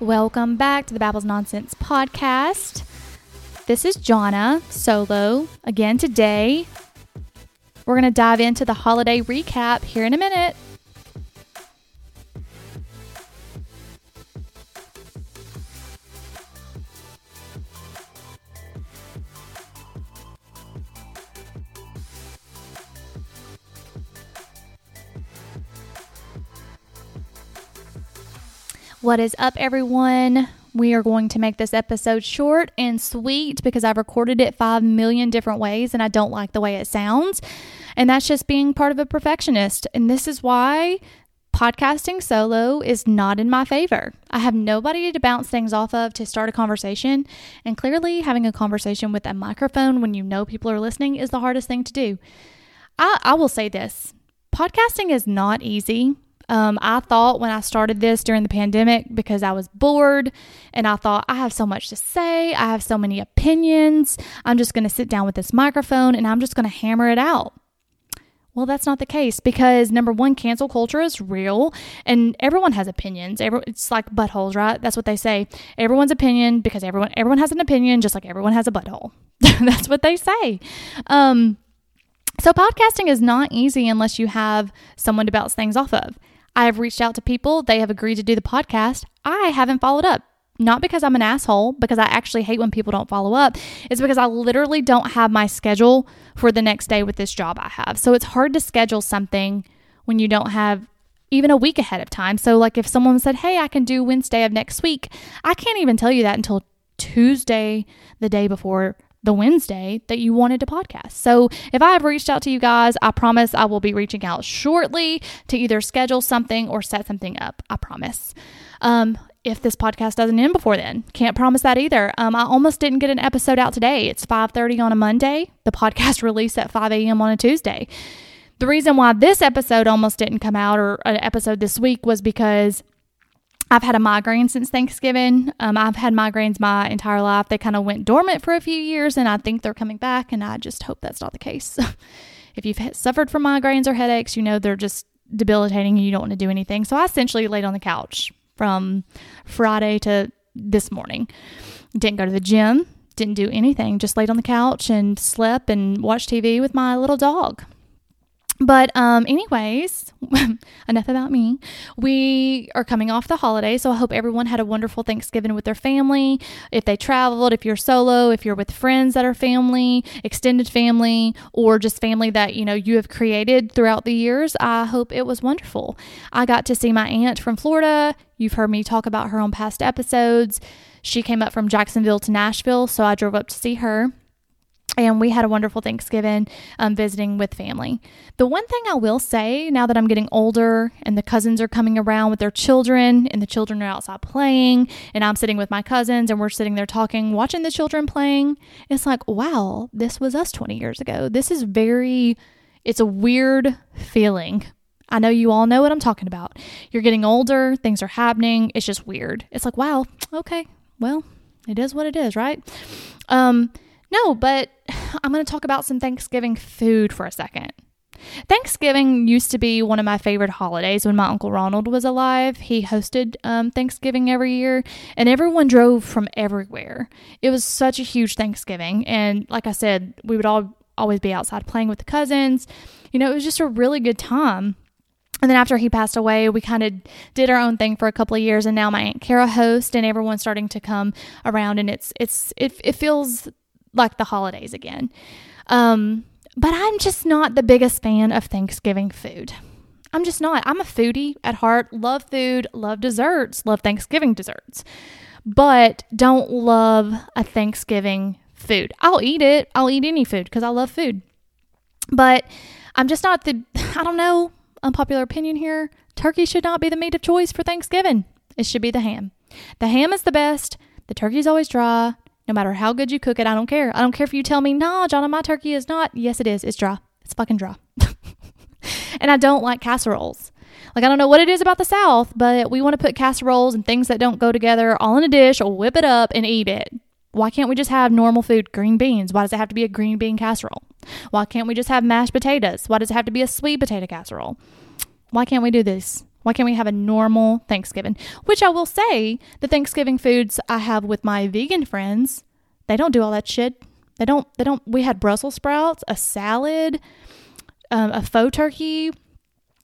Welcome back to the Babbles Nonsense podcast. This is Jonna solo again today. We're going to dive into the holiday recap here in a minute. What is up, everyone? We are going to make this episode short and sweet because I've recorded it 5 million different ways and I don't like the way it sounds. And that's just being part of a perfectionist. And this is why podcasting solo is not in my favor. I have nobody to bounce things off of to start a conversation. And clearly, having a conversation with a microphone when you know people are listening is the hardest thing to do. I, I will say this podcasting is not easy. Um, I thought when I started this during the pandemic because I was bored and I thought I have so much to say, I have so many opinions. I'm just going to sit down with this microphone and I'm just going to hammer it out. Well, that's not the case because number one, cancel culture is real and everyone has opinions. Every, it's like buttholes, right? That's what they say. Everyone's opinion because everyone everyone has an opinion, just like everyone has a butthole. that's what they say. Um, so podcasting is not easy unless you have someone to bounce things off of. I have reached out to people, they have agreed to do the podcast. I haven't followed up. Not because I'm an asshole, because I actually hate when people don't follow up. It's because I literally don't have my schedule for the next day with this job I have. So it's hard to schedule something when you don't have even a week ahead of time. So, like if someone said, Hey, I can do Wednesday of next week, I can't even tell you that until Tuesday, the day before the Wednesday that you wanted to podcast. So if I have reached out to you guys, I promise I will be reaching out shortly to either schedule something or set something up. I promise. Um, if this podcast doesn't end before then, can't promise that either. Um, I almost didn't get an episode out today. It's 5:30 on a Monday. The podcast released at 5 a.m. on a Tuesday. The reason why this episode almost didn't come out or an episode this week was because I've had a migraine since Thanksgiving. Um, I've had migraines my entire life. They kind of went dormant for a few years, and I think they're coming back. And I just hope that's not the case. if you've suffered from migraines or headaches, you know they're just debilitating and you don't want to do anything. So I essentially laid on the couch from Friday to this morning. Didn't go to the gym, didn't do anything, just laid on the couch and slept and watched TV with my little dog. But um anyways, enough about me. We are coming off the holiday, so I hope everyone had a wonderful Thanksgiving with their family. If they traveled, if you're solo, if you're with friends that are family, extended family, or just family that, you know, you have created throughout the years, I hope it was wonderful. I got to see my aunt from Florida. You've heard me talk about her on past episodes. She came up from Jacksonville to Nashville, so I drove up to see her and we had a wonderful Thanksgiving um, visiting with family. The one thing I will say now that I'm getting older and the cousins are coming around with their children and the children are outside playing and I'm sitting with my cousins and we're sitting there talking, watching the children playing, it's like, wow, this was us 20 years ago. This is very, it's a weird feeling. I know you all know what I'm talking about. You're getting older, things are happening. It's just weird. It's like, wow, okay, well, it is what it is, right? Um, no, but I'm going to talk about some Thanksgiving food for a second. Thanksgiving used to be one of my favorite holidays when my Uncle Ronald was alive. He hosted um, Thanksgiving every year, and everyone drove from everywhere. It was such a huge Thanksgiving. And like I said, we would all always be outside playing with the cousins. You know, it was just a really good time. And then after he passed away, we kind of did our own thing for a couple of years, and now my aunt Kara hosts, and everyone's starting to come around, and it's it's it, it feels like the holidays again. Um, but I'm just not the biggest fan of Thanksgiving food. I'm just not. I'm a foodie at heart, love food, love desserts, love Thanksgiving desserts, but don't love a Thanksgiving food. I'll eat it. I'll eat any food because I love food. But I'm just not the, I don't know, unpopular opinion here. Turkey should not be the meat of choice for Thanksgiving. It should be the ham. The ham is the best. The turkey's always dry. No matter how good you cook it, I don't care. I don't care if you tell me, nah, Jonna, my turkey is not. Yes, it is. It's dry. It's fucking dry. and I don't like casseroles. Like, I don't know what it is about the South, but we want to put casseroles and things that don't go together all in a dish, whip it up, and eat it. Why can't we just have normal food, green beans? Why does it have to be a green bean casserole? Why can't we just have mashed potatoes? Why does it have to be a sweet potato casserole? Why can't we do this? Why can't we have a normal Thanksgiving? Which I will say, the Thanksgiving foods I have with my vegan friends, they don't do all that shit. They don't. They don't. We had Brussels sprouts, a salad, um, a faux turkey,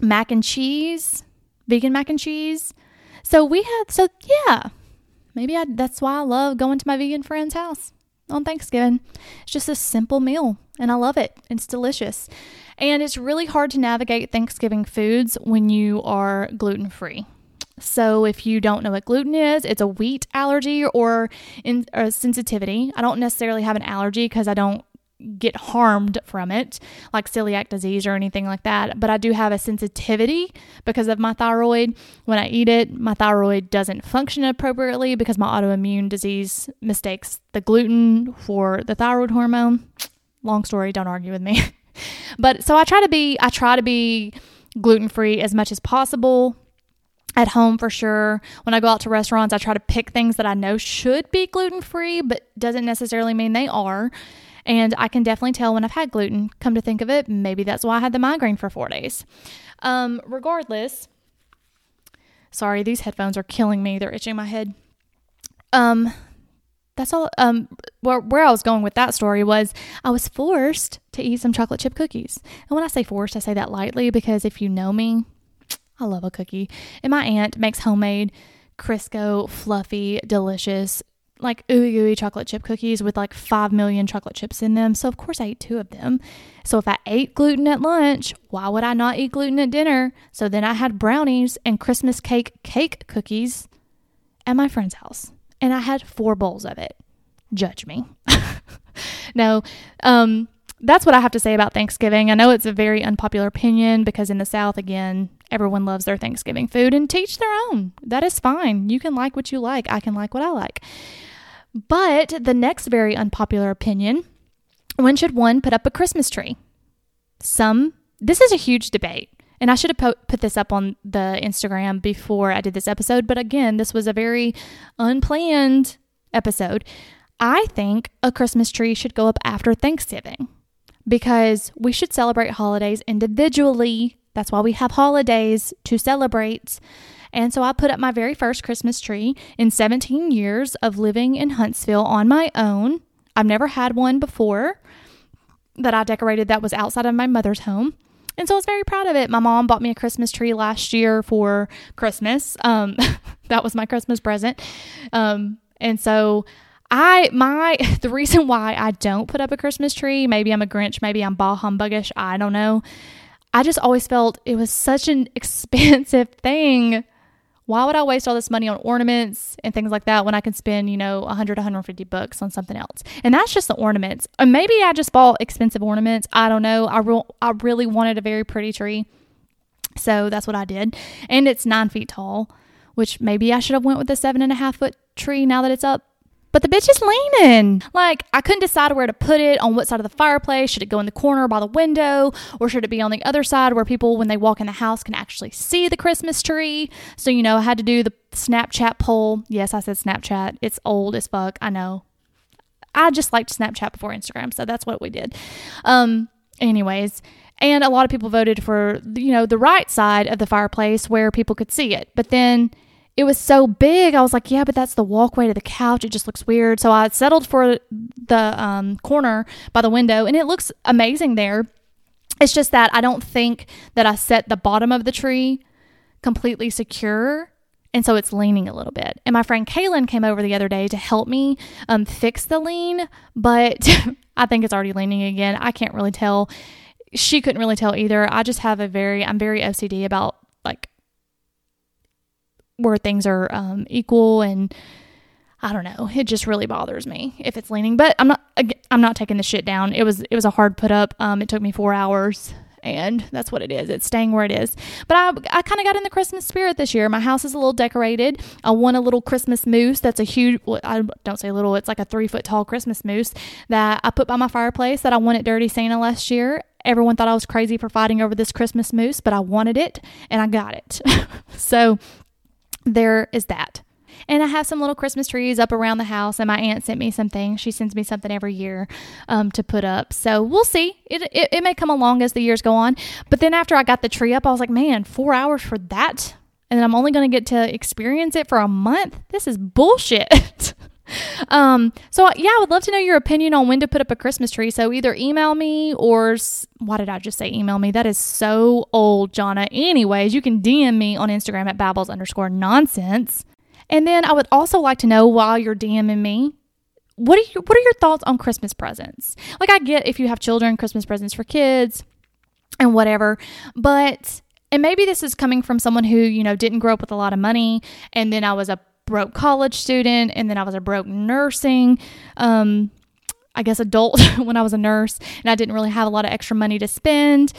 mac and cheese, vegan mac and cheese. So we had. So yeah, maybe I, that's why I love going to my vegan friend's house on Thanksgiving. It's just a simple meal, and I love it. It's delicious. And it's really hard to navigate Thanksgiving foods when you are gluten free. So, if you don't know what gluten is, it's a wheat allergy or, in, or sensitivity. I don't necessarily have an allergy because I don't get harmed from it, like celiac disease or anything like that. But I do have a sensitivity because of my thyroid. When I eat it, my thyroid doesn't function appropriately because my autoimmune disease mistakes the gluten for the thyroid hormone. Long story, don't argue with me. but so I try to be I try to be gluten free as much as possible. At home for sure. When I go out to restaurants, I try to pick things that I know should be gluten free, but doesn't necessarily mean they are. And I can definitely tell when I've had gluten. Come to think of it, maybe that's why I had the migraine for four days. Um, regardless, sorry, these headphones are killing me. They're itching my head. Um, that's all um where, where I was going with that story was I was forced to eat some chocolate chip cookies. And when I say forced, I say that lightly because if you know me, I love a cookie. And my aunt makes homemade Crisco, fluffy, delicious, like ooey gooey chocolate chip cookies with like 5 million chocolate chips in them. So, of course, I ate two of them. So, if I ate gluten at lunch, why would I not eat gluten at dinner? So, then I had brownies and Christmas cake cake cookies at my friend's house and I had four bowls of it. Judge me. no, um, that's what I have to say about Thanksgiving. I know it's a very unpopular opinion because in the South, again, everyone loves their Thanksgiving food and teach their own. That is fine. You can like what you like. I can like what I like. But the next very unpopular opinion when should one put up a Christmas tree? Some, this is a huge debate. And I should have put this up on the Instagram before I did this episode, but again, this was a very unplanned episode. I think a Christmas tree should go up after Thanksgiving because we should celebrate holidays individually. That's why we have holidays to celebrate. And so I put up my very first Christmas tree in 17 years of living in Huntsville on my own. I've never had one before that I decorated that was outside of my mother's home. And so I was very proud of it. My mom bought me a Christmas tree last year for Christmas. Um, that was my Christmas present. Um, and so I my the reason why I don't put up a Christmas tree, maybe I'm a Grinch, maybe I'm ball humbuggish, I don't know. I just always felt it was such an expensive thing why would I waste all this money on ornaments and things like that when I can spend, you know, 100, 150 bucks on something else? And that's just the ornaments. Or maybe I just bought expensive ornaments. I don't know. I, re- I really wanted a very pretty tree. So that's what I did. And it's nine feet tall, which maybe I should have went with a seven and a half foot tree now that it's up but the bitch is leaning. Like, I couldn't decide where to put it on what side of the fireplace. Should it go in the corner by the window, or should it be on the other side where people, when they walk in the house, can actually see the Christmas tree? So, you know, I had to do the Snapchat poll. Yes, I said Snapchat. It's old as fuck. I know. I just liked Snapchat before Instagram, so that's what we did. Um, anyways, and a lot of people voted for, you know, the right side of the fireplace where people could see it. But then it was so big. I was like, yeah, but that's the walkway to the couch. It just looks weird. So I settled for the um, corner by the window, and it looks amazing there. It's just that I don't think that I set the bottom of the tree completely secure. And so it's leaning a little bit. And my friend Kaylin came over the other day to help me um, fix the lean, but I think it's already leaning again. I can't really tell. She couldn't really tell either. I just have a very, I'm very OCD about like where things are um, equal and I don't know. It just really bothers me if it's leaning. But I'm not. I'm not taking the shit down. It was. It was a hard put up. Um, it took me four hours, and that's what it is. It's staying where it is. But I, I kind of got in the Christmas spirit this year. My house is a little decorated. I want a little Christmas moose. That's a huge. Well, I don't say little. It's like a three foot tall Christmas moose that I put by my fireplace. That I at Dirty Santa last year. Everyone thought I was crazy for fighting over this Christmas moose, but I wanted it and I got it. so there is that. And I have some little Christmas trees up around the house, and my aunt sent me something. She sends me something every year um, to put up. So we'll see. It, it, it may come along as the years go on. But then after I got the tree up, I was like, man, four hours for that? And I'm only going to get to experience it for a month? This is bullshit. um so yeah i would love to know your opinion on when to put up a christmas tree. So either email me or why did i just say email me? That is so old jonna. Anyways you can dm me on instagram at babbles underscore nonsense. And then i would also like to know while you're dming me what are your what are your thoughts on christmas presents? Like i get if you have children christmas presents for kids and whatever but and maybe this is coming from someone who you know didn't grow up with a lot of money and then i was a broke college student and then I was a broke nursing um I guess adult when I was a nurse and I didn't really have a lot of extra money to spend.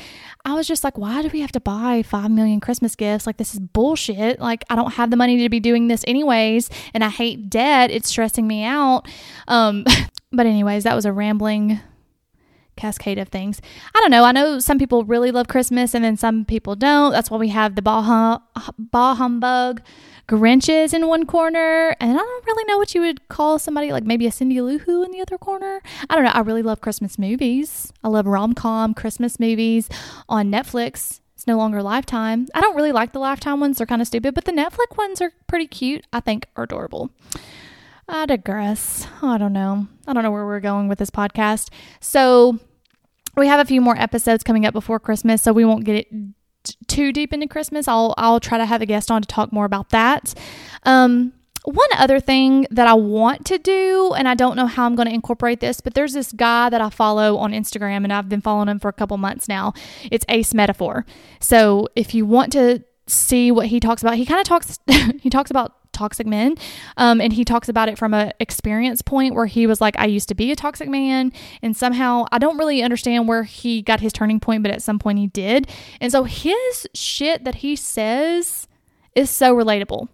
I was just like, why do we have to buy 5 million Christmas gifts? Like this is bullshit. Like I don't have the money to be doing this anyways and I hate debt. It's stressing me out. Um but anyways, that was a rambling cascade of things. I don't know. I know some people really love Christmas and then some people don't. That's why we have the bah, bah humbug Grinches in one corner, and I don't really know what you would call somebody like maybe a Cindy Lou Who in the other corner. I don't know. I really love Christmas movies. I love rom com Christmas movies on Netflix. It's no longer Lifetime. I don't really like the Lifetime ones, they're kind of stupid, but the Netflix ones are pretty cute. I think are adorable. I digress. I don't know. I don't know where we're going with this podcast. So, we have a few more episodes coming up before Christmas, so we won't get it too deep into Christmas. I'll I'll try to have a guest on to talk more about that. Um, one other thing that I want to do, and I don't know how I'm going to incorporate this, but there's this guy that I follow on Instagram, and I've been following him for a couple months now. It's Ace Metaphor. So if you want to see what he talks about, he kind of talks he talks about toxic men. Um, and he talks about it from a experience point where he was like, I used to be a toxic man. And somehow I don't really understand where he got his turning point, but at some point he did. And so his shit that he says is so relatable.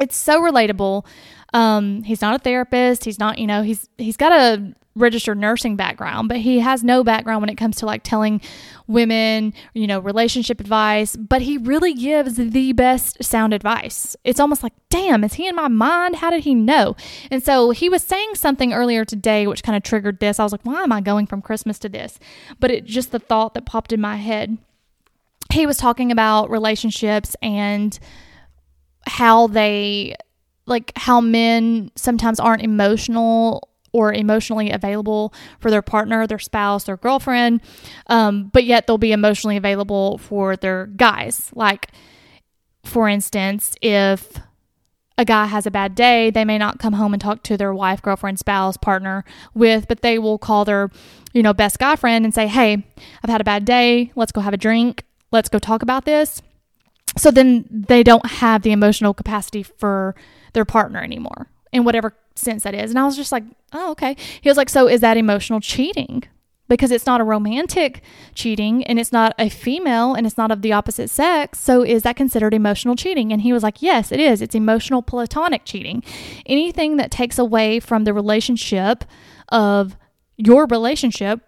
It's so relatable. Um, he's not a therapist. He's not, you know, he's he's got a registered nursing background, but he has no background when it comes to like telling women, you know, relationship advice, but he really gives the best sound advice. It's almost like, damn, is he in my mind? How did he know? And so he was saying something earlier today which kind of triggered this. I was like, why am I going from Christmas to this? But it just the thought that popped in my head. He was talking about relationships and how they like how men sometimes aren't emotional or emotionally available for their partner, their spouse, their girlfriend, um, but yet they'll be emotionally available for their guys. Like, for instance, if a guy has a bad day, they may not come home and talk to their wife, girlfriend, spouse, partner with, but they will call their, you know, best guy friend and say, Hey, I've had a bad day. Let's go have a drink. Let's go talk about this. So then they don't have the emotional capacity for their partner anymore in whatever sense that is. And I was just like, oh, okay. He was like, so is that emotional cheating? Because it's not a romantic cheating and it's not a female and it's not of the opposite sex. So is that considered emotional cheating? And he was like, yes, it is. It's emotional platonic cheating. Anything that takes away from the relationship of your relationship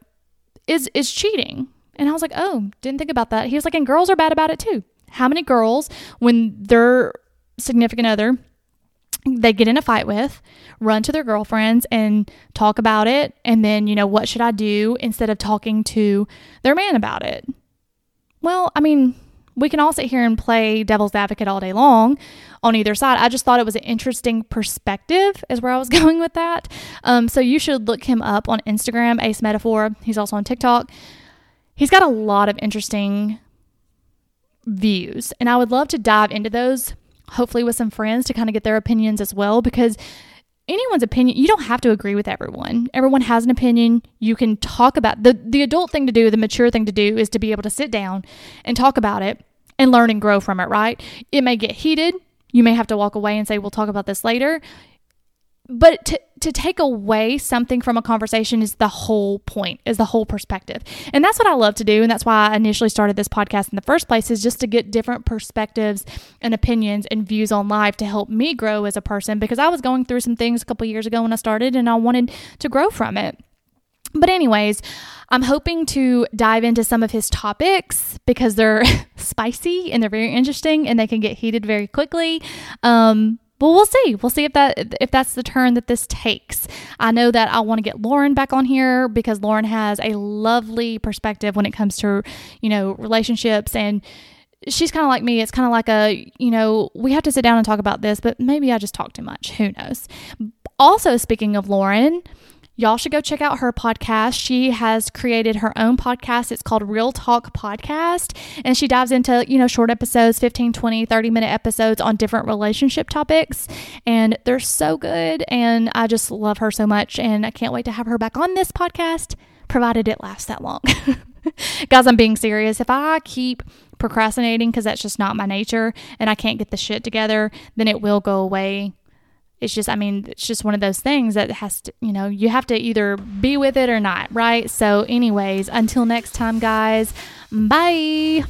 is is cheating. And I was like, oh, didn't think about that. He was like, and girls are bad about it too. How many girls, when their significant other they get in a fight with, run to their girlfriends and talk about it. And then, you know, what should I do instead of talking to their man about it? Well, I mean, we can all sit here and play devil's advocate all day long on either side. I just thought it was an interesting perspective, is where I was going with that. Um, so you should look him up on Instagram, Ace Metaphor. He's also on TikTok. He's got a lot of interesting views, and I would love to dive into those hopefully with some friends to kind of get their opinions as well because anyone's opinion you don't have to agree with everyone. Everyone has an opinion. You can talk about the the adult thing to do the mature thing to do is to be able to sit down and talk about it and learn and grow from it right? It may get heated. You may have to walk away and say we'll talk about this later but to, to take away something from a conversation is the whole point is the whole perspective and that's what i love to do and that's why i initially started this podcast in the first place is just to get different perspectives and opinions and views on life to help me grow as a person because i was going through some things a couple years ago when i started and i wanted to grow from it but, anyways, I'm hoping to dive into some of his topics because they're spicy and they're very interesting and they can get heated very quickly. Um, but we'll see. We'll see if that if that's the turn that this takes. I know that I want to get Lauren back on here because Lauren has a lovely perspective when it comes to, you know, relationships and she's kind of like me. It's kind of like a, you know, we have to sit down and talk about this, but maybe I just talk too much. Who knows? Also, speaking of Lauren, Y'all should go check out her podcast. She has created her own podcast. It's called Real Talk Podcast. And she dives into, you know, short episodes, 15, 20, 30 minute episodes on different relationship topics. And they're so good. And I just love her so much. And I can't wait to have her back on this podcast, provided it lasts that long. Guys, I'm being serious. If I keep procrastinating because that's just not my nature and I can't get the shit together, then it will go away it's just i mean it's just one of those things that has to you know you have to either be with it or not right? So anyways until next time guys. Bye